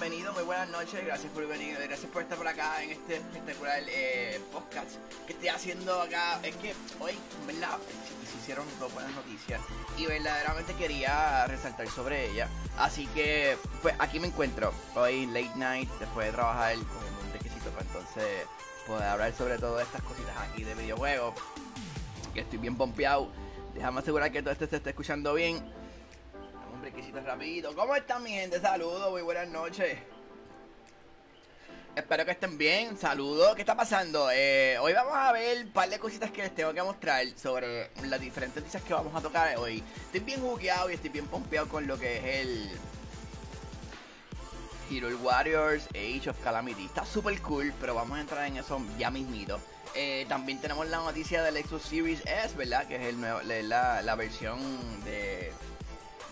Bienvenido, muy buenas noches. Gracias por venir, gracias por estar por acá en este espectacular eh, podcast que estoy haciendo acá. Es que hoy, ¿verdad? Se hicieron dos buenas noticias y verdaderamente quería resaltar sobre ella. Así que, pues aquí me encuentro. Hoy, late night, después de trabajar con un requisito para entonces poder hablar sobre todas estas cositas aquí de videojuegos. Estoy bien pompeado. Déjame asegurar que todo esto se esté escuchando bien. Dame un brequecito rapidito. ¿Cómo están mi gente? Saludos, muy buenas noches. Espero que estén bien, saludos. ¿Qué está pasando? Eh, hoy vamos a ver un par de cositas que les tengo que mostrar sobre las diferentes noticias que vamos a tocar hoy. Estoy bien jugueado y estoy bien pompeado con lo que es el Hero Warriors Age of Calamity. Está súper cool, pero vamos a entrar en eso ya mismito. Eh, también tenemos la noticia del Xbox Series S, ¿verdad? Que es el nuevo, la, la versión de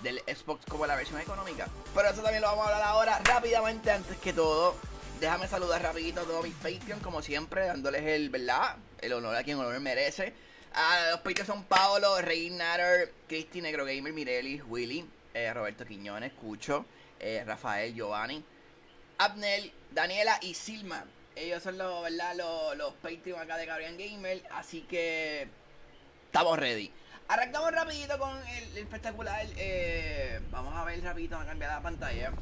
del Xbox como la versión económica. Pero eso también lo vamos a hablar ahora rápidamente antes que todo. Déjame saludar rapidito a todos mis Patreon, como siempre, dándoles el, ¿verdad? El honor a quien honor merece. A los Patreon son Paolo, Rey Natter, Cristi, Negro Gamer, Mireli, Willy, eh, Roberto Quiñones, Cucho, eh, Rafael, Giovanni, Abnel, Daniela y Silma. Ellos son los, ¿verdad? Los, los Patreon acá de Gabriel Gamer. Así que estamos ready. Arrancamos rapidito con el, espectacular. eh, vamos a ver rapidito, vamos a cambiar la pantalla.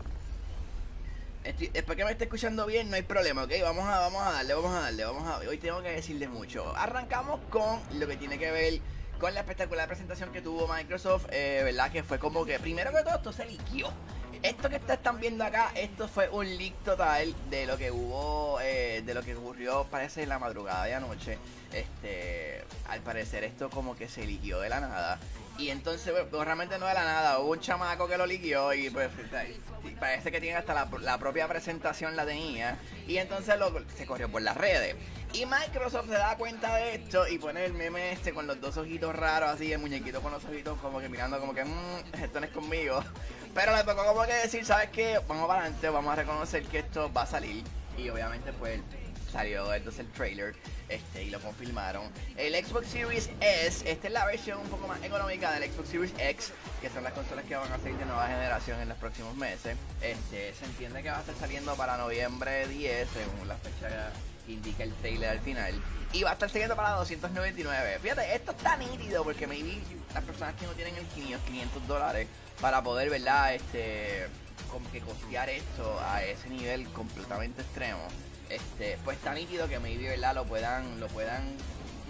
Estoy- después que me esté escuchando bien, no hay problema, ¿ok? Vamos a, vamos a darle, vamos a darle, vamos a Hoy tengo que decirle mucho. Arrancamos con lo que tiene que ver con la espectacular presentación que tuvo Microsoft, eh, ¿verdad? Que fue como que, primero que todo, esto se liquió. Esto que ustedes están viendo acá, esto fue un leak total de lo que hubo, eh, de lo que ocurrió, parece, en la madrugada de anoche. Este, al parecer esto como que se liquió de la nada. Y entonces, pues, realmente no de la nada, hubo un chamaco que lo liquió y pues parece que tiene hasta la, la propia presentación la tenía. Y entonces lo, se corrió por las redes. Y Microsoft se da cuenta de esto y pone el meme este con los dos ojitos raros así, el muñequito con los ojitos como que mirando como que, mmm, esto no es conmigo. Pero le tocó como que decir, ¿sabes qué? Vamos para adelante, vamos a reconocer que esto va a salir. Y obviamente pues salió entonces el trailer este, y lo confirmaron. El Xbox Series S, esta es la versión un poco más económica del Xbox Series X, que son las consolas que van a salir de nueva generación en los próximos meses. Este, se entiende que va a estar saliendo para noviembre 10, según la fecha que indica el trailer al final. Y va a estar saliendo para 299. Fíjate, esto está nítido porque maybe las personas que no tienen el 500, 500 dólares para poder, ¿verdad? Este, como que costear esto a ese nivel completamente extremo este, pues está nítido que maybe verdad lo puedan, lo puedan,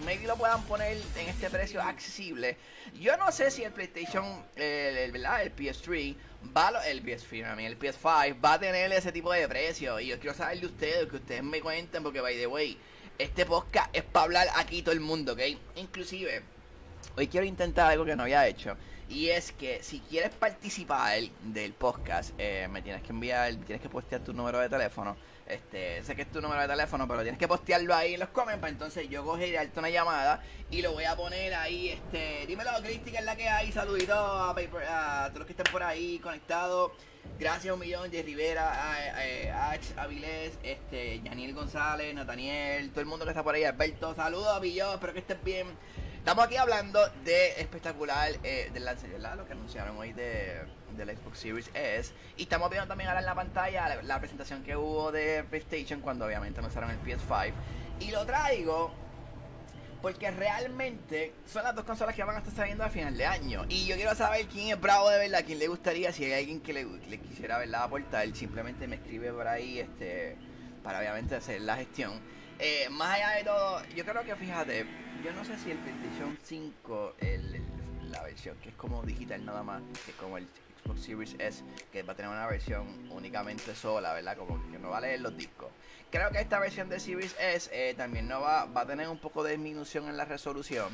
maybe lo puedan poner en este precio accesible. Yo no sé si el PlayStation, el, ¿verdad? el PS3 va, a el PS3, a mí, el PS5 va a tener ese tipo de precio. Y yo quiero saber de ustedes, que ustedes me cuenten, porque by the way, este podcast es para hablar aquí todo el mundo, ¿ok? Inclusive, Hoy quiero intentar algo que no había hecho. Y es que si quieres participar del podcast, eh, me tienes que enviar, tienes que postear tu número de teléfono. Este, sé que es tu número de teléfono, pero tienes que postearlo ahí en los comments. para Entonces yo cogeré y darte una llamada y lo voy a poner ahí. Este, dímelo, Cristi, que es la que hay. Saluditos a, todos los que estén por ahí conectados. Gracias un millón, de Rivera, a, Avilés, este, Yaniel González, Nathaniel, todo el mundo que está por ahí, Alberto, saludos, Avillo, espero que estés bien. Estamos aquí hablando de espectacular eh, del ¿verdad? Lo que anunciaron hoy de, del Xbox Series S. Y estamos viendo también ahora en la pantalla la, la presentación que hubo de PlayStation cuando obviamente anunciaron el PS5. Y lo traigo porque realmente son las dos consolas que van a estar saliendo a final de año. Y yo quiero saber quién es bravo de verdad, quién le gustaría, si hay alguien que le, le quisiera verdad aportar, simplemente me escribe por ahí este para obviamente hacer la gestión. Eh, más allá de todo, yo creo que fíjate, yo no sé si el PlayStation 5, el- la versión que es como digital nada más, que es como el Xbox Series S, que va a tener una versión únicamente sola, ¿verdad? Como que no va a los discos. Creo que esta versión de Series S eh, también no va, va a tener un poco de disminución en la resolución.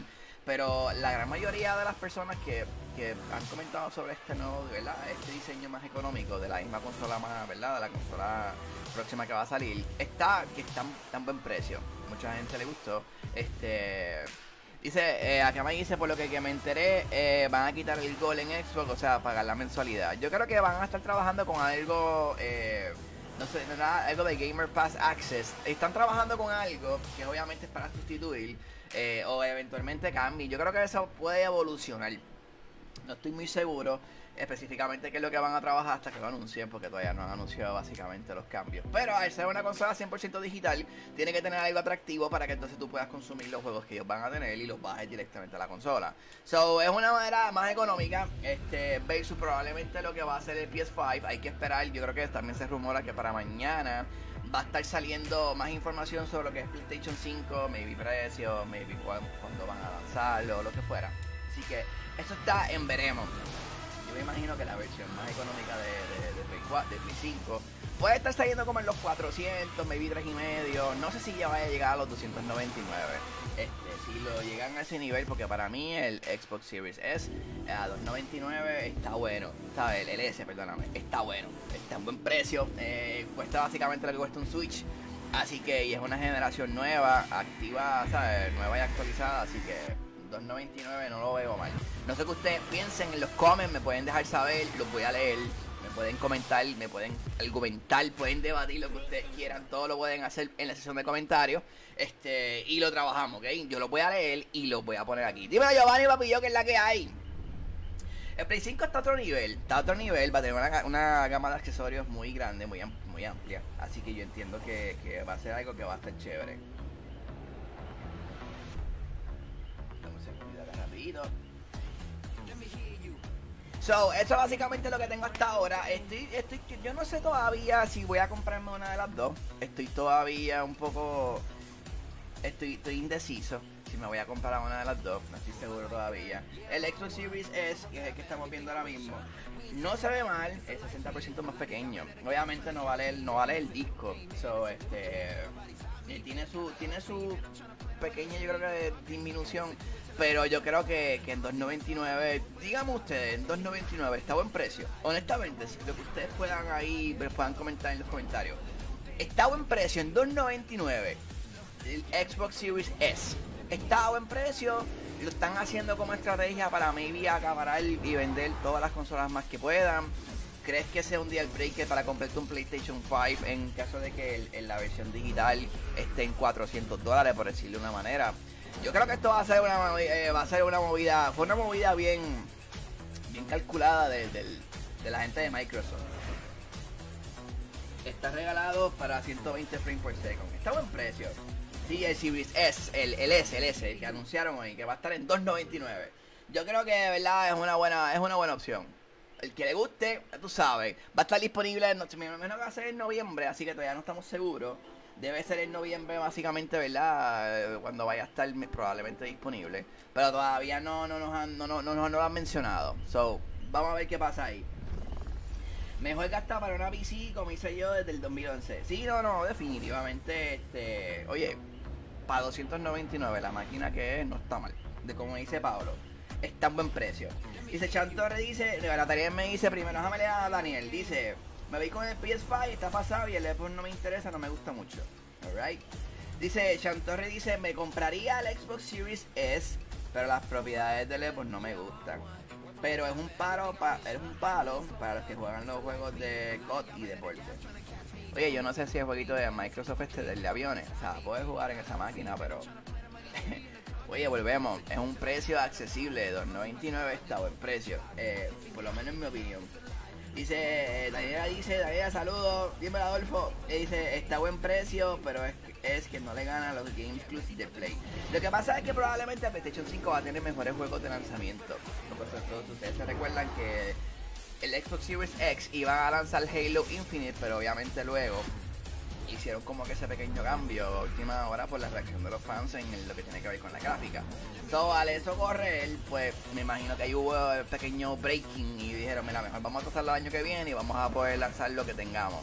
Pero la gran mayoría de las personas que, que han comentado sobre este nuevo, ¿verdad? Este diseño más económico de la misma consola más, ¿verdad? De la consola próxima que va a salir, está que está tan buen precio. Mucha gente le gustó. Este dice, eh, acá me dice por lo que, me enteré, eh, van a quitar el gol en Xbox, o sea, pagar la mensualidad. Yo creo que van a estar trabajando con algo eh, no sé, nada, algo de Gamer Pass Access. Están trabajando con algo que obviamente es para sustituir eh, o eventualmente cambie. Yo creo que eso puede evolucionar. No estoy muy seguro específicamente qué es lo que van a trabajar hasta que lo anuncien, porque todavía no han anunciado básicamente los cambios. Pero al ser una consola 100% digital, tiene que tener algo atractivo para que entonces tú puedas consumir los juegos que ellos van a tener y los bajes directamente a la consola. So, es una manera más económica, este, versus probablemente lo que va a ser el PS5. Hay que esperar, yo creo que también se rumora que para mañana va a estar saliendo más información sobre lo que es PlayStation 5, maybe precio, maybe cuándo, van a lanzarlo, lo que fuera. Así que eso está en veremos me imagino que la versión más económica de, de, Play 4, de Play 5 puede estar saliendo como en los 400, maybe 3 y medio. No sé si ya vaya a llegar a los 299. Este, si lo llegan a ese nivel, porque para mí el Xbox Series S a 299 está bueno. ¿Sabes? El S, perdóname, está bueno. Está en buen precio. Eh, cuesta básicamente lo que cuesta un Switch. Así que y es una generación nueva, activa, ¿sabes? Nueva y actualizada. Así que 2.99 no lo veo mal. No sé qué ustedes piensen en los comments, me pueden dejar saber, los voy a leer. Pueden comentar, me pueden argumentar, pueden debatir lo que ustedes quieran, todo lo pueden hacer en la sesión de comentarios. Este, y lo trabajamos, ¿ok? Yo lo voy a leer y lo voy a poner aquí. Dímelo Giovanni Papillo, que es la que hay. El Play 5 está a otro nivel, está a otro nivel, va a tener una, gama de accesorios muy grande, muy, muy amplia. Así que yo entiendo que, que va a ser algo que va a estar chévere. So, eso es básicamente lo que tengo hasta ahora. Estoy, estoy, yo no sé todavía si voy a comprarme una de las dos. Estoy todavía un poco, estoy, estoy indeciso si me voy a comprar una de las dos. No estoy seguro todavía. El Xbox Series S, que es el que estamos viendo ahora mismo, no se ve mal. Es 60% más pequeño. Obviamente no vale el, no vale el disco. So, este, tiene su, tiene su pequeña, yo creo que disminución pero yo creo que, en 2.99, díganme ustedes, en 2.99 está buen precio. Honestamente, lo que ustedes puedan ahí, puedan comentar en los comentarios. Está buen precio en 2.99 el Xbox Series S. Está buen precio. Lo están haciendo como estrategia para maybe acabar y vender todas las consolas más que puedan. ¿Crees que sea un día el breaker para comprarte un PlayStation 5 en caso de que la versión digital esté en 400 dólares, por decirlo de una manera? Yo creo que esto va a ser una, eh, va a ser una movida, fue una movida bien, bien calculada de, la gente de Microsoft. Está regalado para 120 frames por second. Está buen precio. Sí, el Series S, el, el S, el S, que anunciaron hoy, que va a estar en 2.99. Yo creo que de verdad es una buena, es una buena opción. El que le guste, tú sabes, va a estar disponible, en, me imagino que va a ser en noviembre, así que todavía no estamos seguros debe ser en noviembre básicamente, ¿verdad? Cuando vaya a estar probablemente disponible. Pero todavía no, no, nos, han, no, no, no, no lo han mencionado. So, vamos a ver qué pasa ahí. Mejor gastar para una PC como hice yo desde el 2011. Sí, no, no, definitivamente. Este, oye, para 299 la máquina que es no está mal. De como dice Pablo, está en buen precio. Dice Chantorre, dice, la tarea me dice, primero déjame leer a Daniel, dice, me voy con el PS5, está pasado y el Xbox no me interesa, no me gusta mucho. Alright. Dice, Chantorre dice, me compraría el Xbox Series S, pero las propiedades del Xbox no me gustan. Pero es un palo, es un palo para los que juegan los juegos de COD y deporte. Oye, yo no sé si el jueguito de Microsoft este del de aviones. O sea, puedes jugar en esa máquina, pero... Oye, volvemos. Es un precio accesible. 2.99 está buen precio. Eh, por lo menos en mi opinión. Dice, Daniela dice, Daniela saludos, dime Adolfo, dice, está a buen precio, pero es, es que no le gana a los Game Exclusive de Play. Lo que pasa es que probablemente PlayStation 5 va a tener mejores juegos de lanzamiento. Todos ustedes se recuerdan que el Xbox Series X iba a lanzar Halo Infinite, pero obviamente luego hicieron como que ese pequeño cambio última hora por la reacción de los fans en lo que tiene que ver con la gráfica. So, al eso correr, pues me imagino que ahí hubo pequeño breaking y dijeron, mira, mejor vamos a pasarlo el año que viene y vamos a poder lanzar lo que tengamos.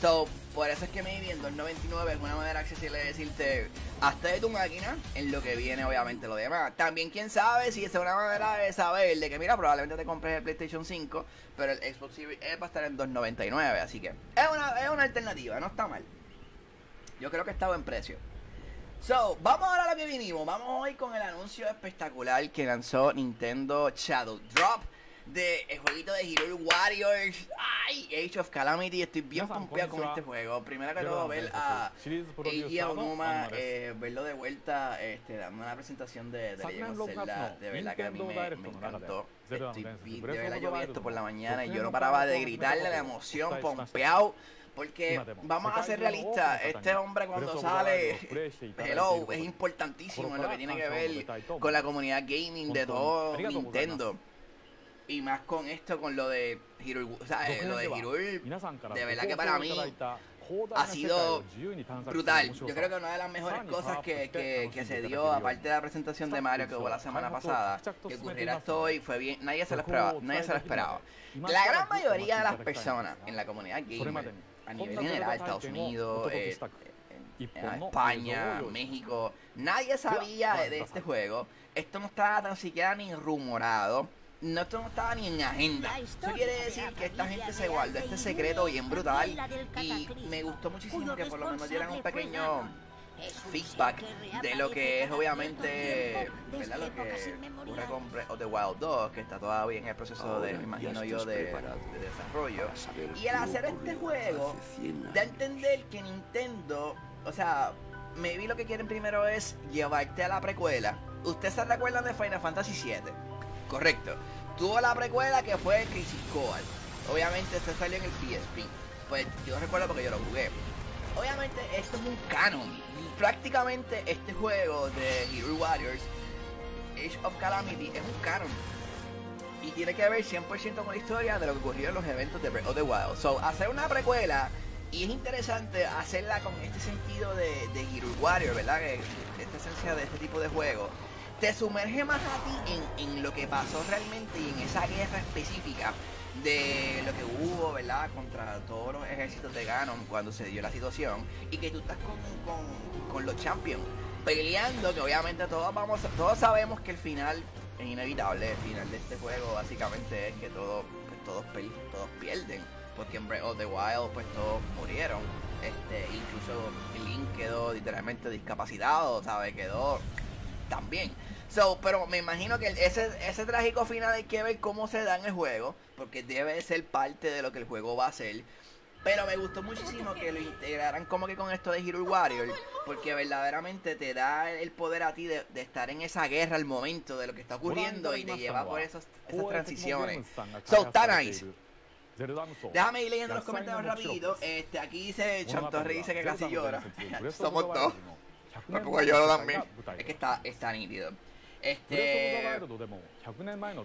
So, por eso es que me viendo el 99 es una manera accesible de decirte, hasta de tu máquina en lo que viene, obviamente, lo demás. También, quién sabe si es una manera de saber de que, mira, probablemente te compres el PlayStation 5, pero el Xbox Series va a estar en 299, así que es una, es una alternativa, no está mal. Yo creo que está en precio. So, vamos ahora a lo que vinimos. Vamos hoy con el anuncio espectacular que lanzó Nintendo Shadow Drop de el jueguito de Hero Warriors. Ay, Age of Calamity. Estoy bien pompeado con este juego. Primero que todo, ver a Eiji Aonuma, eh, verlo de vuelta, este, dando una presentación de, de Legend of Zelda. De verdad que a mí me, me encantó. Estoy, de verdad yo vi esto por la mañana y yo no paraba de gritarle la emoción, pompeado. Porque vamos a ser realistas, este hombre cuando sale, hello, es importantísimo en lo que tiene que ver con la comunidad gaming de todo Nintendo. Y más con esto, con lo de Hero, o sea, lo de Hero, de verdad que para mí ha sido brutal. Yo creo que una de las mejores cosas que, que, que, se dio, aparte de la presentación de Mario que hubo la semana pasada, que ocurriera esto hoy, fue bien, nadie se lo esperaba, nadie se lo esperaba. La gran mayoría de las personas en la comunidad gamer a nivel general, Estados Unidos, eh, España, México, nadie sabía de este juego. Esto no estaba tan siquiera ni rumorado. No, esto no estaba ni en agenda. Eso quiere decir que esta gente se guardó este secreto bien brutal. Y me gustó muchísimo que por lo menos dieran un pequeño feedback de lo que es obviamente ¿verdad? lo que ocurre con Breath of the Wild 2 que está todavía en el proceso de me imagino yo de, de, desarrollo y el hacer este juego da a entender que Nintendo o sea me vi lo que quieren primero es llevarte a la precuela ustedes se recuerdan de Final Fantasy 7 correcto tuvo la precuela que fue Crisis Core obviamente se salió en el PSP pues yo recuerdo porque yo lo jugué obviamente esto es un canon prácticamente este juego de Hero Warriors, Age of Calamity, es un canon. Y tiene que ver 100% con la historia de lo que ocurrió en los eventos de Breath of the Wild. So, hacer una precuela, y es interesante hacerla con este sentido de, de Hero Warriors, ¿verdad? Que, esta esencia de este tipo de juego. Te sumerge más a ti en, en lo que pasó realmente y en esa guerra específica de lo que hubo, ¿verdad? Contra todos los ejércitos de Ganon cuando se dio la situación y que tú estás con, con, los champions peleando, que obviamente todos vamos, todos sabemos que el final es inevitable, el final de este juego básicamente es que todos, pues, todos, todos pierden, porque en Breath of the Wild pues todos murieron, este, incluso Link quedó literalmente discapacitado, ¿sabes? Quedó también. So, pero me imagino que ese, ese trágico final hay que ver cómo se da en el juego, porque debe ser parte de lo que el juego va a ser. Pero me gustó muchísimo que lo integraran como que con esto de Hero Warrior, porque verdaderamente te da el poder a ti de, estar en esa guerra al momento de lo que está ocurriendo y te lleva por esas, esas transiciones. So, está nice. Déjame ir leyendo los comentarios rapidito. Este, aquí dice Chantorre dice que casi llora. Somos dos. Me pongo lloro también. Es que está, está nítido. Este.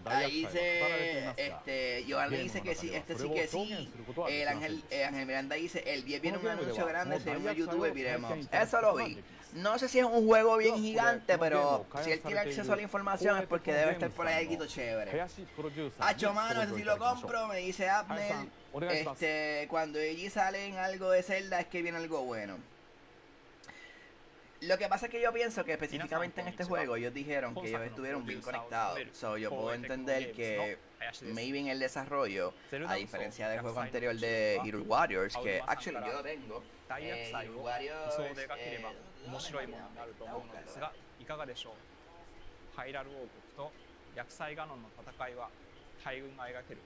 Ahí dice. Este. Giovanni dice que sí. Este sí que sí. El Ángel, eh, Ángel Miranda dice: El 10 viene un anuncio grande. Según el YouTube viremos. Eso lo vi. No sé si es un juego bien gigante, pero si él tiene acceso a la información es porque debe estar por ahí algo chévere. Hacho mano, ese sí lo compro, me dice Abner. Este, cuando allí sale en algo de Zelda es que viene algo bueno. Lo que pasa es que yo pienso que específicamente en este juego ellos dijeron que ellos estuvieron bien conectados. So yo puedo entender que maybe en el desarrollo, a diferencia del juego anterior de Hero Warriors, que actually yo lo tengo, eh, Hero Warriors, eh, 面白いものになると思うのですがいかがでしょうハイラル王国と薬剤ガノンの戦いは大軍が描ける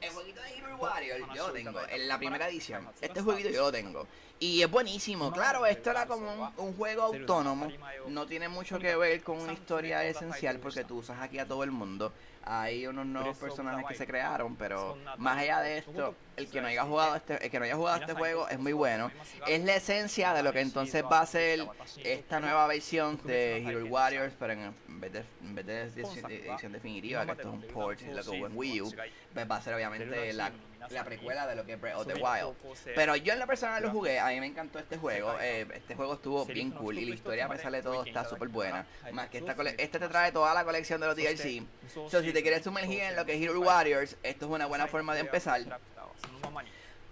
el jueguito de Hero Warrior yo lo tengo, en la primera edición. Este jueguito yo lo tengo. Y es buenísimo. Claro, esto era como un, juego autónomo. No tiene mucho que ver con una historia esencial porque tú usas aquí a todo el mundo. Hay unos nuevos personajes que se crearon, pero más allá de esto, el que no haya jugado este, el que no haya jugado este juego es muy bueno. Es la esencia de lo que entonces va a ser esta nueva versión de Hero Warriors, pero en vez de, en vez de edición definitiva, que esto es un port, lo que hubo en Wii U, pues va a ser obviamente la, la precuela de lo que es Breath of the Wild. Pero yo en la persona lo jugué, a mí me encantó este juego. Eh, este juego estuvo bien cool y la historia a pesar de todo está súper buena. Más que esta este te trae toda la colección de los DLC. So, si te quieres sumergir en lo que es Hero Warriors, esto es una buena forma de empezar.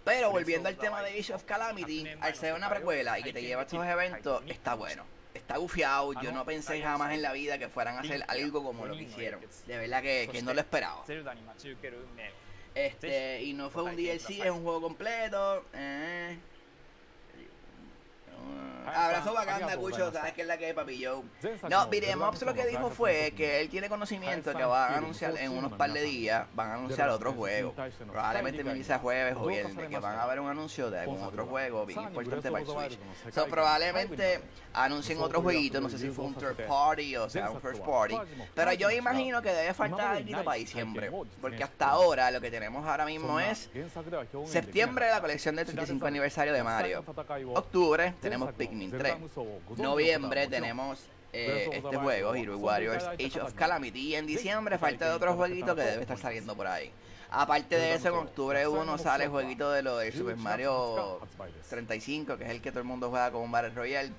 Pero volviendo al tema de Age of Calamity, al ser una precuela y que te lleva a estos eventos, está bueno. Está gufiado, yo no pensé jamás en la vida que fueran a hacer algo como lo que hicieron. De verdad que, que no lo esperaba. Este, y no fue un DLC, es un juego completo. Eh. Abrazo bacán, Cucho, sabes que es la que es Papi Joe. No, mire, Mops lo que dijo fue que él tiene conocimiento que van a anunciar en unos par de días, van a anunciar otro juego. Probablemente me dice jueves o viernes, que van a haber un anuncio de algún otro juego bien importante para el Switch. So, probablemente anuncien otro jueguito, no sé si fue un third party o sea un first party. Pero yo imagino que debe faltar algo para diciembre. Porque hasta ahora lo que tenemos ahora mismo es septiembre la colección del 35 aniversario de Mario. Octubre tenemos Pikmin 3. Noviembre tenemos eh, este juego, Hero Warriors Age of Calamity. Y en diciembre falta de otro jueguito que debe estar saliendo por ahí. Aparte de eso, en octubre 1 sale el jueguito de lo de Super Mario 35, que es el que todo el mundo juega con un Battle Royale.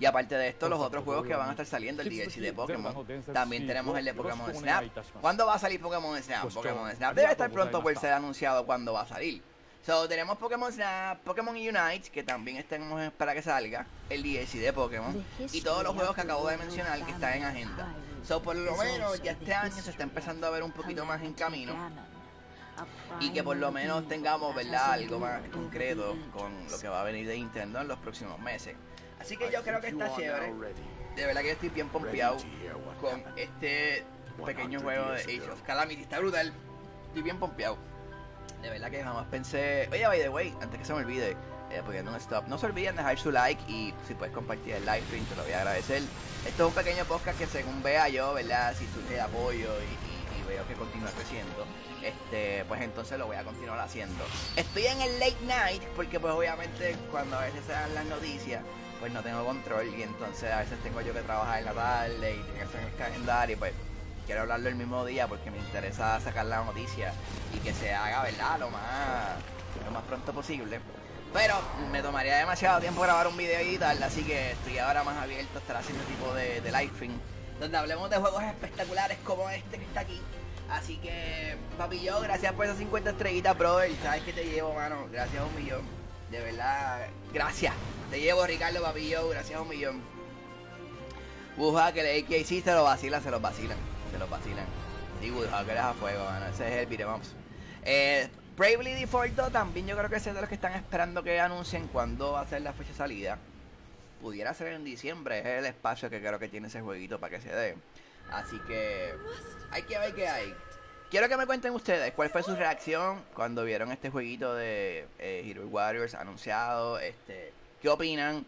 Y aparte de esto, los otros juegos que van a estar saliendo, el DLC de Pokémon. También tenemos el de Pokémon Snap. ¿Cuándo va a salir Pokémon Snap? Pokémon Snap debe estar pronto por ser anunciado cuándo va a salir. So, tenemos Pokémon Snap, Pokémon Unite, que también estamos para que salga, el DLC de Pokémon, y todos los juegos que acabo de mencionar que están en agenda. So, por lo menos ya este año se está empezando a ver un poquito más en camino. Y que por lo menos tengamos, ¿verdad? Algo más concreto con lo que va a venir de Nintendo en los próximos meses. Así que yo creo que está chévere. De verdad que estoy bien pompeado con este pequeño juego de Age of Calamity. Está brutal. Estoy bien pompeado. De verdad que jamás pensé. Oye, by the way, antes que se me olvide, eh, poniendo un stop, no se olviden dejar su like y si puedes compartir el live stream, te lo voy a agradecer. Esto es un pequeño podcast que, según vea yo, ¿verdad? Si surge apoyo y, veo que continúa creciendo, este, pues entonces lo voy a continuar haciendo. Estoy en el late night porque, pues, obviamente, cuando a veces se dan las noticias pues no tengo control y entonces a veces tengo yo que trabajar en la tarde y tengo que hacer el calendario y pues quiero hablarlo el mismo día porque me interesa sacar la noticia y que se haga, ¿verdad? Lo más, lo más pronto posible. Pero me tomaría demasiado tiempo grabar un video y tal, así que estoy ahora más abierto a estar haciendo tipo de, de live stream donde hablemos de juegos espectaculares como este que está aquí. Así que, papi, yo, gracias por esas 50 estrellitas, brother. Sabes que te llevo, mano. Gracias a un millón. De verdad, gracias. Te llevo, Ricardo Papillo, gracias a un millón. que el AKC se lo vacilan, se los vacilan. Se los vacilan. Sí, que es a fuego. Ese es el beat'em Eh, Bravely Default 2 también yo creo que es de los que están esperando que anuncien cuándo va a ser la fecha de salida. Pudiera ser en diciembre, es el espacio que creo que tiene ese jueguito para que se dé. Así que hay que ver qué hay. Quiero que me cuenten ustedes cuál fue su reacción cuando vieron este jueguito de eh, Hero Warriors anunciado. Este, ¿Qué opinan?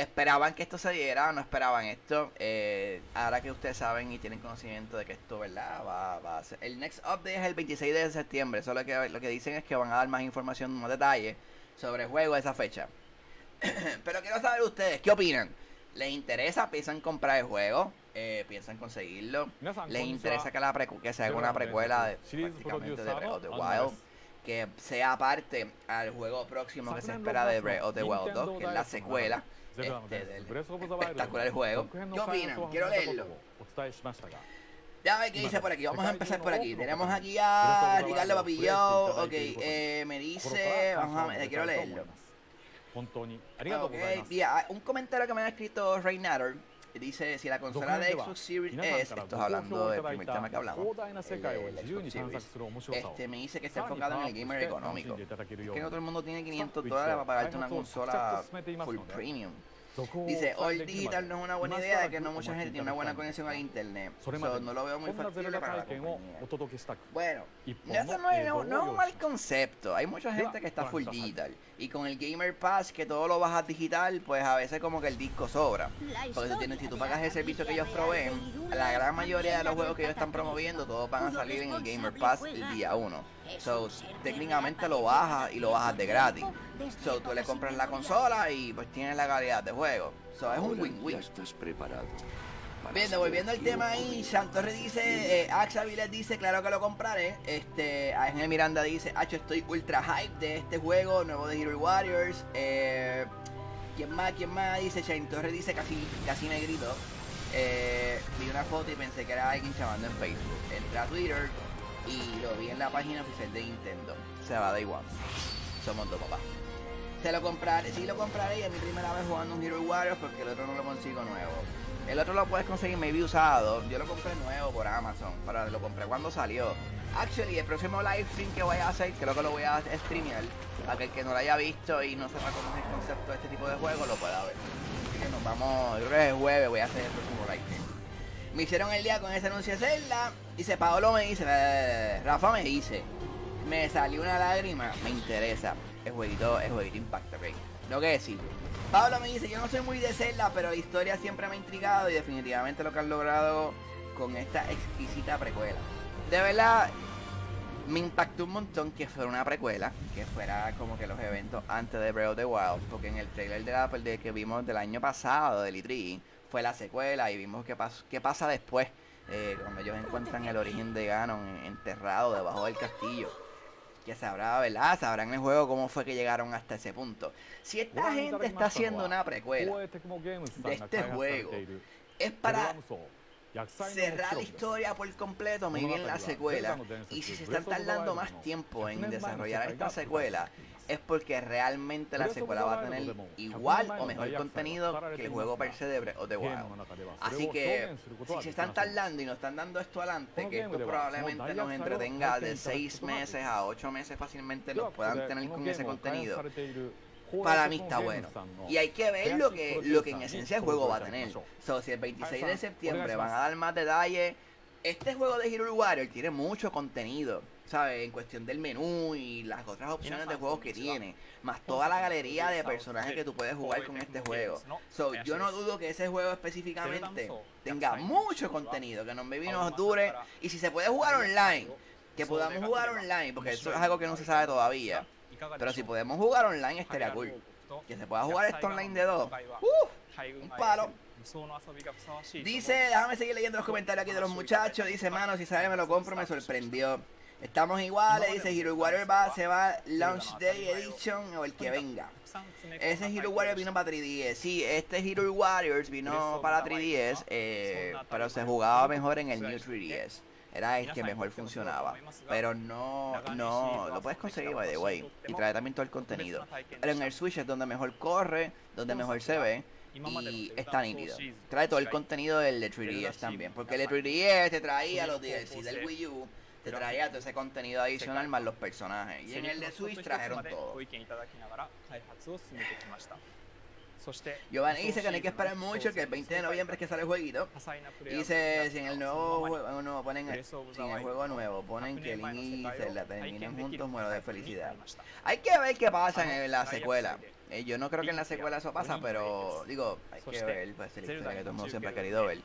¿Esperaban que esto se diera no esperaban esto? Eh, ahora que ustedes saben y tienen conocimiento de que esto, ¿verdad? Va, va a ser. El next update es el 26 de septiembre. Solo que lo que dicen es que van a dar más información, más detalles sobre el juego de esa fecha. Pero quiero saber ustedes, ¿qué opinan? ¿Les interesa? ¿Piensan comprar el juego? Eh, ¿Piensan conseguirlo? ¿Les interesa que, la que se haga una precuela de, prácticamente de Breath of the Wild? que sea parte al juego próximo que se espera de Breath of the Wild 2, que es la secuela este, del espectacular juego. ¿Qué opinan? Quiero leerlo. Ya ver qué dice por aquí. Vamos a empezar por aquí. Tenemos aquí a Ricardo Papillo. Ok, eh, me dice. Vamos a quiero leerlo. Okay, un comentario que me ha escrito Reinator Dice, si la consola de Xbox Series S, esto es hablando del primer tema que hablamos, este me dice que está enfocado en el gamer económico. Es que no todo el mundo tiene 500 dólares para pagarte una consola full premium. Dice, hoy digital no es una buena idea de que no mucha gente tiene una buena conexión a internet. no lo veo muy factible para la Bueno, eso no es, no, es un mal concepto. Hay mucha gente que está full digital. Y con el Gamer Pass, que todo lo bajas digital, pues a veces como que el disco sobra. Porque tienes, si tú pagas el servicio que ellos proveen, la gran mayoría de los juegos que ellos están promoviendo, todos van a salir en el Gamer Pass el día 1. So, técnicamente lo bajas y lo bajas de gratis. So, tú le compras la consola y pues tienes la calidad de juego. So, es un win-win. estás preparado. Bien, volviendo al tema ahí, Santorre dice, eh, Axa dice, claro que lo compraré. Este, Ángel Miranda dice, Hacho, estoy ultra hype de este juego, nuevo de Hero Warriors. Eh, ¿Quién más? ¿Quién más? Dice, Shane Torres dice, casi, casi me grito. Eh, vi una foto y pensé que era alguien llamando en Facebook. Entré a Twitter, y lo vi en la página oficial de Nintendo. Se va, da igual. Somos dos papás. Se lo compraré, sí lo compraré y es mi primera vez jugando un Hero Warriors porque el otro no lo consigo nuevo. El otro lo puedes conseguir maybe usado. Yo lo compré nuevo por Amazon. Para, lo compré cuando salió. Actually, el próximo live stream que voy a hacer, creo que lo voy a streamear. Para que el que no lo haya visto y no sepa cómo es el concepto de este tipo de juego, lo pueda ver. Así que nos vamos, yo creo que es jueves, voy a hacer el próximo live. Me hicieron el día con ese anuncio de Zelda. Dice, Paolo me dice, eh, Rafa me dice, me salió una lágrima, me interesa. El jueguito, el jueguito impacta, ok. Lo que decir. Pablo me dice, yo no soy muy de Zelda, pero la historia siempre me ha intrigado y definitivamente lo que han logrado con esta exquisita precuela. De verdad, me impactó un montón que fuera una precuela, que fuera como que los eventos antes de Breath of the Wild, porque en el trailer de Apple de que vimos del año pasado, del E3, fue la secuela y vimos qué, qué pasa después, eh, cuando ellos encuentran el origen de Ganon enterrado debajo del castillo que sabrá, ¿verdad? Sabrán en el juego cómo fue que llegaron hasta ese punto. Si esta gente está haciendo una precuela de este juego, es para cerrar la historia por completo, me bien la secuela. Y si se están tardando más tiempo en desarrollar esta secuela, es porque realmente la secuela va a tener igual o mejor contenido que el juego per se de Breath of the Wild. Así que si se están tardando y nos están dando esto adelante, que esto probablemente nos entretenga de 6 meses a 8 meses fácilmente, nos puedan tener con ese contenido para mí está bueno. Y hay que ver lo que, lo que en esencia el juego va a tener. So, si el 26 de septiembre van a dar más detalles, este juego de Hero Warrior tiene mucho contenido. ¿sabes? En cuestión del menú y las otras opciones de juegos que tiene, más toda la galería de personajes que tú puedes jugar con este juego. So, yo no dudo que ese juego específicamente tenga mucho contenido, que no me nos dure, y si se puede jugar online, que podamos jugar online, porque eso es algo que no se sabe todavía. Pero si podemos jugar online estaría cool. Que se pueda jugar esto online de dos. Uh, un palo. Dice, déjame seguir leyendo los comentarios aquí de los muchachos. Dice, mano, si sabe me lo compro, me sorprendió. Estamos iguales, dice Hero Warrior va, se va Launch Day Edition o el que venga. Ese Hero Warrior vino para 3DS. Sí, este Hero Warriors vino para 3DS, eh, pero se jugaba mejor en el New 3DS. Era el que mejor funcionaba. Pero no, no, lo puedes conseguir, by the way. Y trae también todo el contenido. Pero en el Switch es donde mejor corre, donde mejor se ve y está nítido. Trae todo el contenido del de 3DS también, porque el de 3DS te traía los DLC del Wii U, te traía todo ese contenido adicional más los personajes. Y en el de Switch trajeron todo. Giovanni dice que no hay que esperar mucho, que el 20 de noviembre es que sale el jueguito. Dice, si en el nuevo juego nuevo ponen, si en el juego nuevo ponen que Link y Zelda terminen juntos, muero de felicidad. Hay que ver qué pasa en la secuela. Eh, yo no creo que en la secuela eso pasa, pero digo, hay que ver, pues la historia que todo el mundo siempre ha querido ver.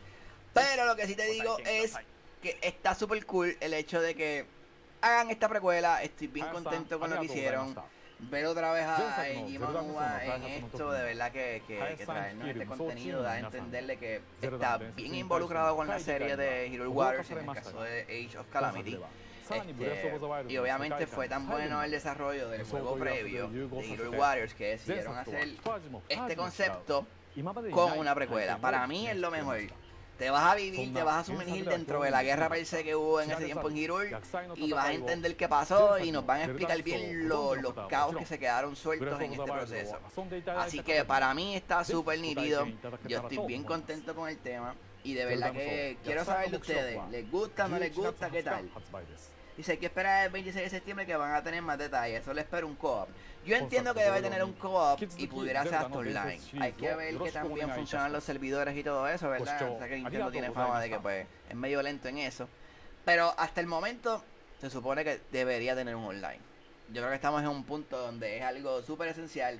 Pero lo que sí te digo es que está súper cool el hecho de que hagan esta precuela. Estoy bien contento con lo que hicieron ver otra vez a Jimanua en esto, de verdad que, que, que traernos este contenido, da a entenderle que está bien involucrado con la serie de Hero Warriors, en el caso de Age of Calamity. Este, y obviamente fue tan bueno el desarrollo del juego previo de Hero Warriors que decidieron hacer este concepto con una precuela. Para mí es lo mejor te vas a vivir, te vas a sumergir dentro de la guerra per se que hubo en ese tiempo en Hyrule y vas a entender qué pasó y nos van a explicar bien los caos que se quedaron sueltos en este proceso. Así que para mí está súper nítido, yo estoy bien contento con el tema y de verdad que quiero saber de ustedes, ¿les gusta, no les gusta, qué tal? Dice, hay que esperar el 26 de septiembre que van a tener más detalles. Solo espero un co-op. Yo entiendo que debe tener un co-op y pudiera ser hasta online. Hay que ver que también funcionan los servidores y todo eso, ¿verdad? O sea que Nintendo tiene fama de que pues es medio lento en eso. Pero hasta el momento se supone que debería tener un online. Yo creo que estamos en un punto donde es algo súper esencial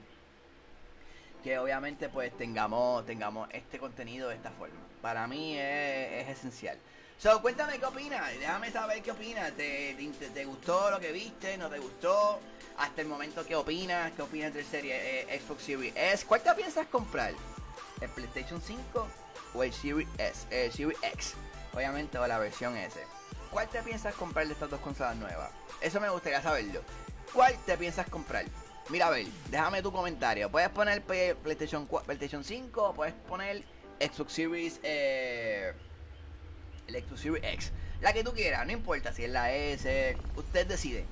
que obviamente pues tengamos tengamos este contenido de esta forma. Para mí es esencial. So, cuéntame qué opinas, déjame saber qué opinas. ¿Te, te, gustó lo que viste? ¿No te gustó? Hasta el momento, ¿qué opinas? ¿Qué opinas de serie eh, Xbox Series S? ¿Cuál te piensas comprar? ¿El PlayStation 5 o el Series S? El Series X, obviamente, o la versión S. ¿Cuál te piensas comprar de estas dos consolas nuevas? Eso me gustaría saberlo. ¿Cuál te piensas comprar? Mira, a ver, déjame tu comentario. Puedes poner PlayStation, PlayStation 5 o puedes poner Xbox Series eh, el Xbox X. La que tú quieras, no importa si es la S, usted decide.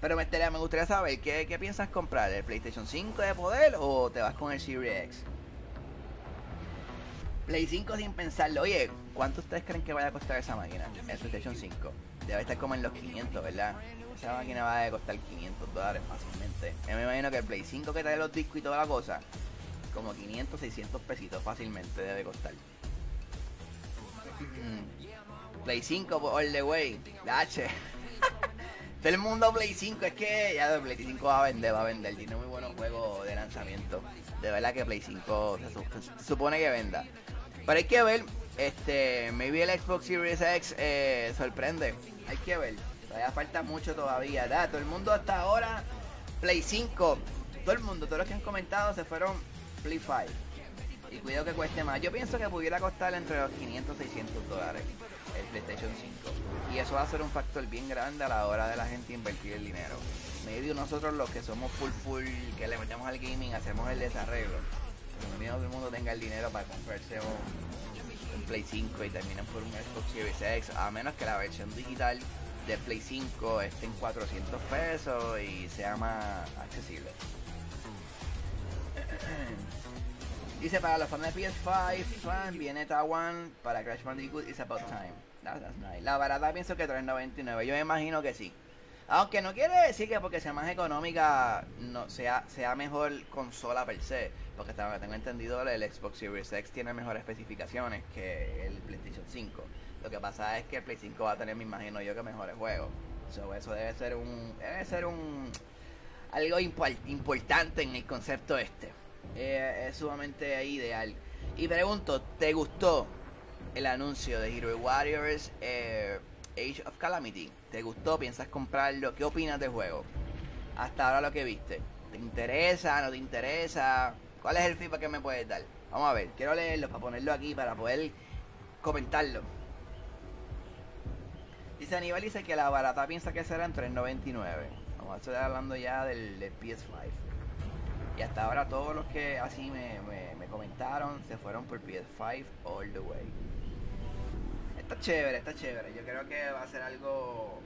Pero me, me gustaría saber, ¿qué, ¿qué, piensas comprar? ¿El PlayStation 5 de poder o te vas con el Series X? Play 5 sin pensarlo. Oye, ¿cuánto ustedes creen que vaya a costar esa máquina? El PlayStation 5. debe estar como en los 500, ¿verdad? Esa máquina va a costar 500 dólares fácilmente. Yo me imagino que el Play 5 que trae los discos y toda la cosa, como 500, 600 pesitos fácilmente debe costar. Play 5 all the way. Dache. Todo el mundo Play 5, es que ya el Play 5 va a vender, va a vender. Tiene muy buenos juegos de lanzamiento. De verdad que Play 5 se, supone que venda. Pero hay que ver, este, maybe el Xbox Series X eh, sorprende. Hay que ver. Todavía falta mucho todavía. Da, todo el mundo hasta ahora, Play 5. Todo el mundo, todos los que han comentado se fueron Play 5. Y cuidado que cueste más. Yo pienso que pudiera costar entre los 500 y 600 dólares el PlayStation 5. Y eso va a ser un factor bien grande a la hora de la gente invertir el dinero. Medio nosotros los que somos full full, que le metemos al gaming, hacemos el desarreglo. Pero no todo el mundo tenga el dinero para comprarse un, Play 5 y terminen por un Xbox Series X, a menos que la versión digital de Play 5 esté en 400 pesos y sea más accesible. Dice para los fans de PS5, fan, viene Taiwan para Crash Bandicoot It's About Time. La barata pienso que 3.99. Yo me imagino que sí. Aunque no quiere decir que porque sea más económica no sea, sea mejor consola per se. Porque tengo entendido el Xbox Series X tiene mejores especificaciones que el PlayStation 5. Lo que pasa es que el Play 5 va a tener, me imagino yo, que mejores juegos. eso debe ser un. Debe ser un. algo importante en el concepto este. Eh, es sumamente ideal. Y pregunto, ¿te gustó el anuncio de Hero Warriors eh, Age of Calamity? ¿Te gustó? ¿Piensas comprarlo? ¿Qué opinas del juego? Hasta ahora lo que viste. ¿Te interesa? ¿No te interesa? ¿Cuál es el feedback que me puedes dar? Vamos a ver, quiero leerlo para ponerlo aquí, para poder comentarlo. Dice Aníbal, dice que la barata piensa que será en 3.99. Vamos a estar hablando ya del PS5. Y hasta ahora todos los que así me, comentaron se fueron por PS5 all the way. Está chévere, está chévere. Yo creo que va a ser algo...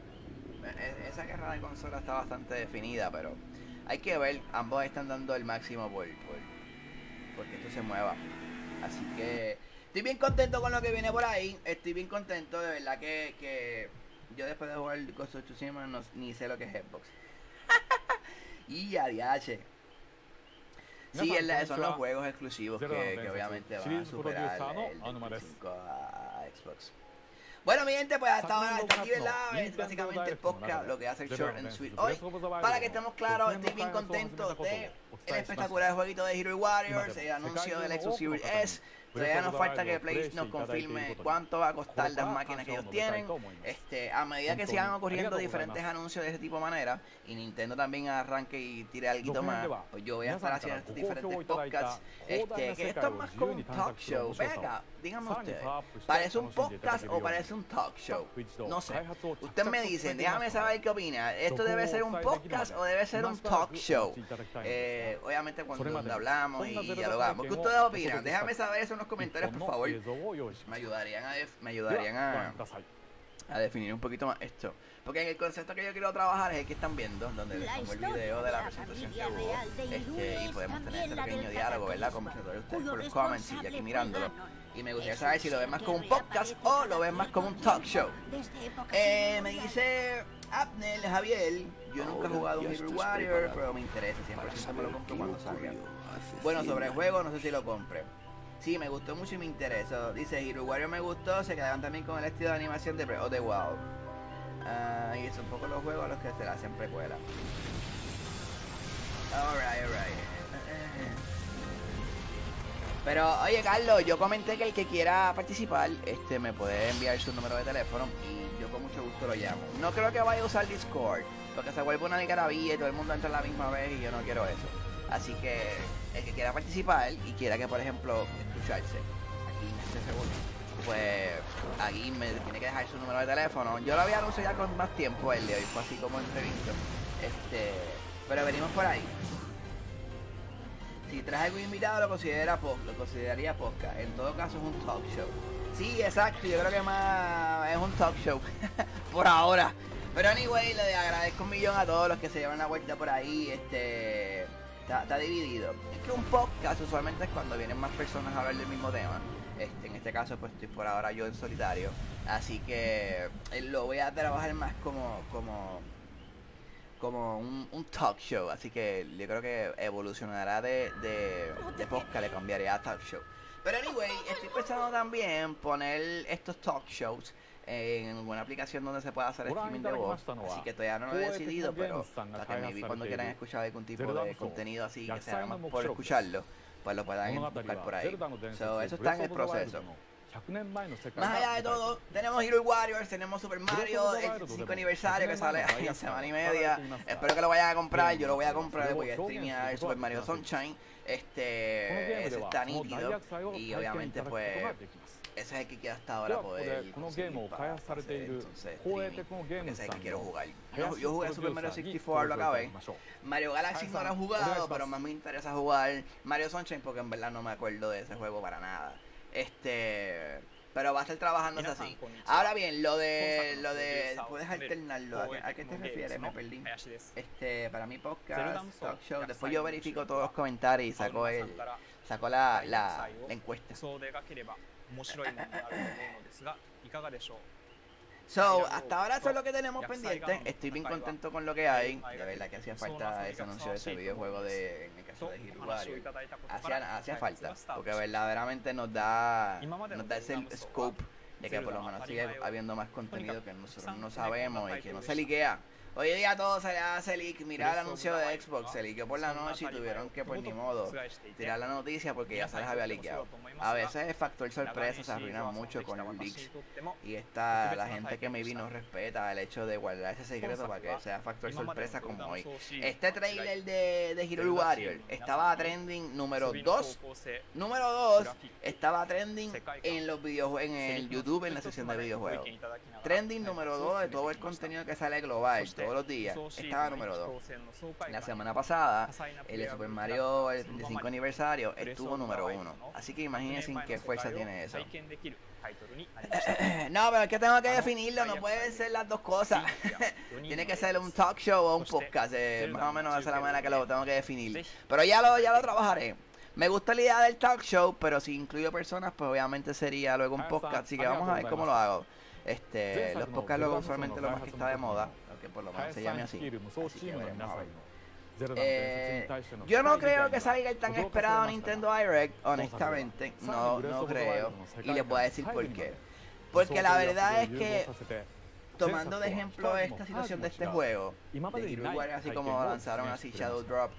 E, esa guerra de consola está bastante definida, pero hay que ver. Ambos están dando el máximo por, por porque esto se mueva. Así que estoy bien contento con lo que viene por ahí. Estoy bien contento, de verdad que, que yo después de jugar Ghost of Tsushima no, ni sé lo que es Xbox. y ADH. Sí, son los juegos exclusivos que, que obviamente van a superar el, 5 a Xbox. Bueno, mi gente, pues hasta ahora está aquí, ¿verdad? Es básicamente el podcast, lo que hace el Short and Sweet hoy. Para que estemos claros, estoy bien contento de el espectacular jueguito de Hero Warriors, el anuncio del Xbox Series S Todavía nos falta que Play nos confirme cuánto va a costar las máquinas que ellos tienen. Este, a medida que sigan ocurriendo diferentes anuncios de ese tipo de manera y Nintendo también arranque y tire algo más, pues yo voy a estar haciendo estos diferentes podcasts. Este, que esto es más como un talk show. Venga, díganme ustedes, ¿parece un podcast o parece un talk show? No sé. Ustedes me dicen, déjame saber qué opina. ¿Esto debe ser un podcast o debe ser un talk show? Eh, obviamente cuando hablamos y dialogamos. ¿Qué ustedes opinan? Déjame saber eso comentarios, por favor. Me ayudarían a, me ayudarían a, a definir un poquito más esto. Porque en el concepto que yo quiero trabajar es el que están viendo, donde les pongo el video de la presentación que hubo. Este, y podemos tener este pequeño diálogo, ¿verdad? Conversatorio ustedes por los comments y aquí mirándolo. Y me gustaría saber si lo ven más como un podcast o lo ven más como un talk show. Eh, me dice Abner Javier, yo nunca he jugado un Hero Warrior, pero me interesa, 100% me lo compro cuando salga. Bueno, sobre el juego, no sé si lo compre. Sí, me gustó mucho y me interesa. Dice Warrior me gustó, se quedaron también con el estilo de animación de Breath of the Wild. Uh, y es un poco los juegos a los que se le hacen precuela. Alright, alright. Pero oye Carlos, yo comenté que el que quiera participar, este me puede enviar su número de teléfono y yo con mucho gusto lo llamo. No creo que vaya a usar Discord, porque se vuelve una algarabía y todo el mundo entra a la misma vez y yo no quiero eso. Así que el que quiera participar y quiera que por ejemplo escucharse aquí en este segundo, pues aquí me tiene que dejar su número de teléfono. Yo lo había anunciado ya con más tiempo el de hoy, fue así como entrevisto. Este, pero venimos por ahí. Si traes algún invitado lo considera lo consideraría podcast. En todo caso es un talk show. Sí, exacto, yo creo que más es un talk show. por ahora. Pero anyway, le agradezco un millón a todos los que se llevan la vuelta por ahí. Este Está, dividido. Es que un podcast usualmente es cuando vienen más personas a hablar del mismo tema. Este, en este caso, pues estoy por ahora yo en solitario. Así que eh, lo voy a trabajar más como, como, como un, talk show. Así que yo creo que evolucionará de, de, de podcast, le cambiaría a talk show. Pero anyway, estoy pensando también poner estos talk shows en alguna aplicación donde se pueda hacer streaming de voz. Así que todavía no lo he decidido, pero para que maybe cuando quieran escuchar algún tipo de contenido así que sea más por escucharlo, pues lo puedan buscar por ahí. So, eso está en el proceso. Más allá de todo, tenemos Hero Warriors, tenemos Super Mario, el 5 aniversario que sale en semana y media. Espero que lo vayan a comprar, yo lo voy a comprar, voy a streamear Super Mario Sunshine. Este, ese está nítido y obviamente pues ese es el que queda hasta ahora poder para hacer, entonces ese es el que quiero jugar. Yo, yo jugué Super Mario 64, lo acabé. Mario Galaxy no lo he jugado, pero más me interesa jugar Mario Sunshine porque en verdad no me acuerdo de ese juego para nada. Este, pero va a estar trabajándose así. Ahora bien, lo de lo de puedes alternarlo. ¿A, a qué te refieres? Me perdí. Este, para mi podcast, talk show, después yo verifico todos los comentarios y saco el saco la, la, la encuesta. So, hasta ahora eso es lo que tenemos pendiente. Estoy bien contento con lo que hay. De verdad que hacía falta ese anuncio de ese videojuego de, en el caso de Hero Warrior. Hacía, hacía falta, porque verdaderamente nos da, nos da ese scope de que por lo menos sigue habiendo más contenido que nosotros no sabemos y que no se liquea. Hoy día todo se le hace leak. Mira el anuncio de Xbox, se liqueó por la noche y tuvieron que, por ni modo, tirar la noticia porque ya se les había liqueado. A veces el factor sorpresa se arruina mucho con los leaks. Y esta, la gente que me vino respeta el hecho de guardar ese secreto para que sea factor sorpresa como hoy. Este trailer de, de Hero Warrior estaba trending número 2. Número 2 estaba trending en los videojuegos, en el YouTube, en la sección de videojuegos. Trending número 2 de todo el contenido que sale global todos los días, estaba número 2. La semana pasada, el Super Mario el 35 aniversario estuvo número 1. Así que imagínense qué fuerza tiene eso. no, pero es que tengo que definirlo, no pueden ser las dos cosas. tiene que ser un talk show o un podcast, eh, más o menos esa es la manera que lo tengo que definir. Pero ya lo, ya lo trabajaré. Me gusta la idea del talk show, pero si incluyo personas, pues obviamente sería luego un podcast. Así que vamos a ver cómo lo hago. Este, los luego usualmente lo más que está de moda que por lo menos se llame así. así que veremos a ver. Eh, yo no creo que salga el tan esperado Nintendo Direct, honestamente, no, no creo. Y les voy a decir por qué. Porque la verdad es que, tomando de ejemplo esta situación de este juego, de Hero así como lanzaron así Shadow Drop,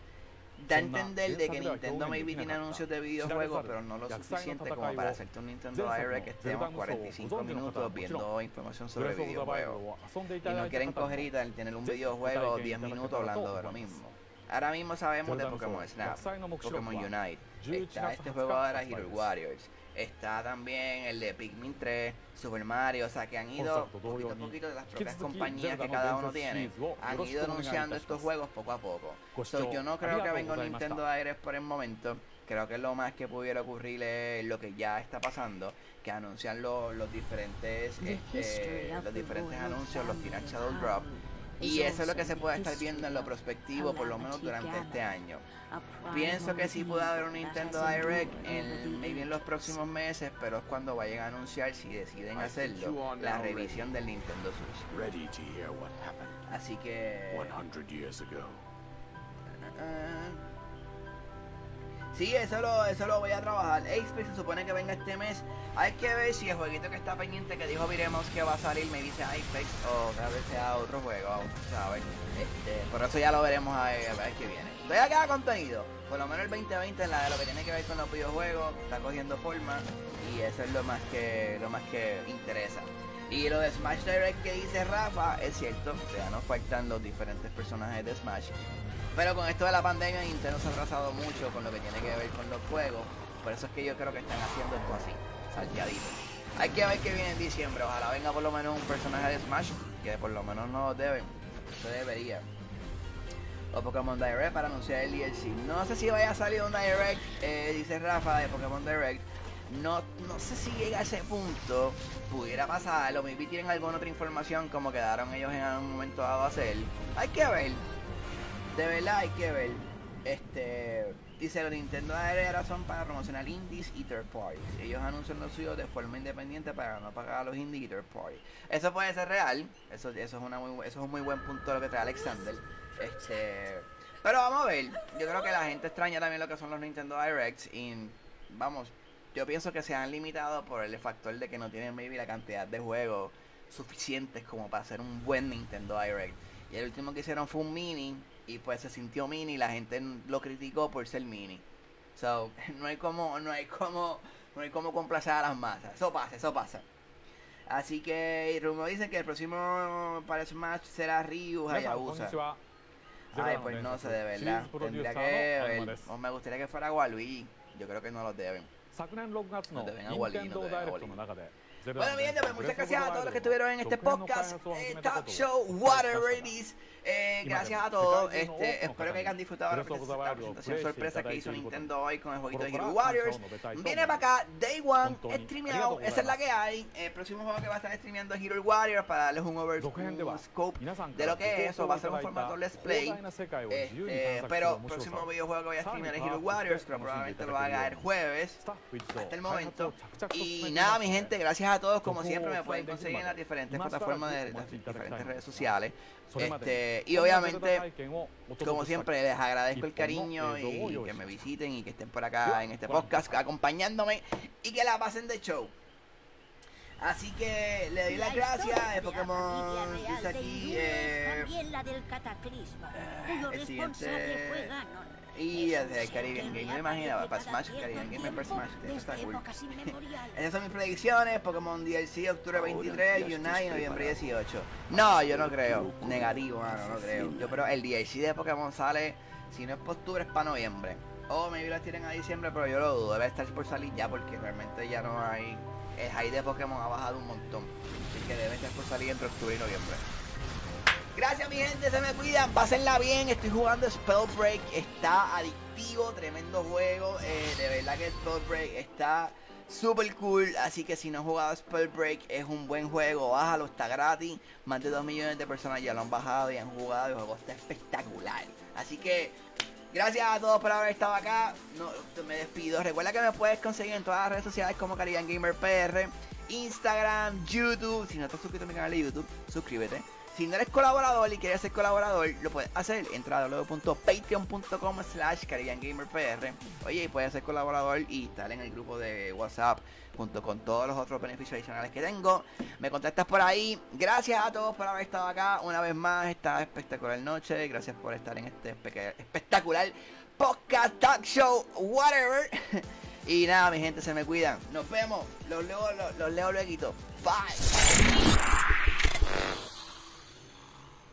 da a entender de que Nintendo maybe tiene anuncios de videojuegos, pero no lo suficiente como para hacerte un Nintendo Direct que estemos 45 minutos viendo información sobre videojuegos. Y no quieren coger y tener un videojuego 10 minutos hablando de lo mismo. Ahora mismo sabemos de Pokémon Snap, Pokémon Unite, está este juego ahora Hero Warriors, está también el de Pikmin 3, Super Mario, o sea que han ido poquito a poquito de las propias compañías que cada uno tiene, han ido anunciando estos juegos poco a poco. yo no creo que venga un Nintendo Direct por el momento, creo que lo más que pudiera ocurrir es lo que ya está pasando, que anuncian los, los diferentes este, los diferentes anuncios, los tiran Shadow Drop y eso es lo que se puede estar viendo en lo prospectivo, por lo menos durante este año. Pienso que sí puede haber un Nintendo Direct en, maybe en los próximos meses, pero es cuando vayan a anunciar, si deciden hacerlo, la revisión del Nintendo Switch. Así que... Sí, eso lo, eso lo voy a trabajar. Apex se supone que venga este mes. Hay que ver si el jueguito que está pendiente que dijo Viremos que va a salir me dice Apex o tal vez sea otro juego, ¿sabes? Este, por eso ya lo veremos a ver, a ver qué viene. Todavía queda contenido. Por lo menos el 2020 en la de lo que tiene que ver con los videojuegos está cogiendo forma y eso es lo más que lo más que interesa. Y lo de Smash Direct que dice Rafa es cierto, ya nos faltan los diferentes personajes de Smash pero con esto de la pandemia Nintendo se ha atrasado mucho con lo que tiene que ver con los juegos. Por eso es que yo creo que están haciendo esto así, salteadito. Hay que ver qué viene en diciembre. Ojalá venga por lo menos un personaje de Smash, que por lo menos no deben. Se debería. O Pokémon Direct para anunciar el DLC. No sé si vaya a salir un Direct, eh, dice Rafa, de Pokémon Direct. No, no sé si llega a ese punto. Pudiera pasar. O maybe tienen alguna otra información como quedaron ellos en algún momento dado a hacer. Hay que ver de verdad hay que ver. Este dice los Nintendo AR son para promocionar indies y third parties. Ellos anuncian los suyos de forma independiente para no pagar a los indies y third parties. Eso puede ser real. Eso, eso es eso es un muy buen punto lo que trae Alexander. Este, pero vamos a ver. Yo creo que la gente extraña también lo que son los Nintendo Directs y vamos, yo pienso que se han limitado por el factor de que no tienen maybe la cantidad de juegos suficientes como para hacer un buen Nintendo Direct. Y el último que hicieron fue un mini y pues se sintió mini y la gente lo criticó por ser mini. So, no hay como, no hay como, no hay como complacer a las masas. Eso pasa, eso pasa. Así que Rumo dice que el próximo para Smash será Ryu Hayabusa. Ay, pues no sé, de verdad. Tendría que ver. O me gustaría que fuera Waluigi. Yo creo que no lo deben. No deben a Waluigi, no deben a Waluigi. Bueno, mi gente, pues muchas gracias a todos los que estuvieron en este podcast, eh, Talk Show, Water Radies. Eh, gracias a todos. Este, espero que hayan disfrutado la presentación sorpresa que hizo Nintendo hoy con el jueguito de Hero Warriors. Viene para acá, Day One, streameado. Esa es la que hay. El próximo juego que va a estar streameando es Hero Warriors para darles un overscope de lo que es eso. Va a ser un formato let's play. Este, pero el próximo videojuego que voy a streamear es Hero Warriors, pero probablemente lo haga el jueves. Hasta el momento. Y nada, mi gente, gracias a todos. Como siempre, me pueden conseguir en las diferentes plataformas de las diferentes redes sociales. Este, y obviamente, como siempre, les agradezco el cariño y que me visiten y que estén por acá en este podcast acompañándome y que la pasen de show. Así que le doy las gracias a Pokémon dice aquí eh, el siguiente y el de Caribbean Game, me imaginaba para Smash, Caribbean Game para Smash, eso está cool. Esas son mis predicciones, Pokémon DLC octubre 23, Unite noviembre 18. No, yo no creo, negativo, mano, no creo. Yo creo el DLC de Pokémon sale, si no es para octubre es para noviembre. O maybe lo tienen a diciembre, pero yo lo dudo, debe estar por salir ya porque realmente ya no hay... El high de Pokémon ha bajado un montón, así que debe estar por salir entre octubre y noviembre. Gracias mi gente, se me cuidan, pásenla bien, estoy jugando Spellbreak, está adictivo, tremendo juego, eh, de verdad que Spellbreak está super cool, así que si no has jugado Spellbreak es un buen juego, bájalo, está gratis, más de 2 millones de personas ya lo han bajado y han jugado, el juego está espectacular, así que gracias a todos por haber estado acá, no, me despido, recuerda que me puedes conseguir en todas las redes sociales como Caribbean Gamer PR, Instagram, YouTube, si no has suscrito a mi canal de YouTube, suscríbete. Si no eres colaborador y quieres ser colaborador, lo puedes hacer. Entra a www.patreon.com slash PR. Oye, y puedes ser colaborador y estar en el grupo de WhatsApp junto con todos los otros beneficios adicionales que tengo. Me contactas por ahí. Gracias a todos por haber estado acá una vez más esta espectacular noche. Gracias por estar en este espectacular podcast, talk show, whatever. y nada, mi gente, se me cuidan. Nos vemos. Los leo, los, los leo luego. Bye.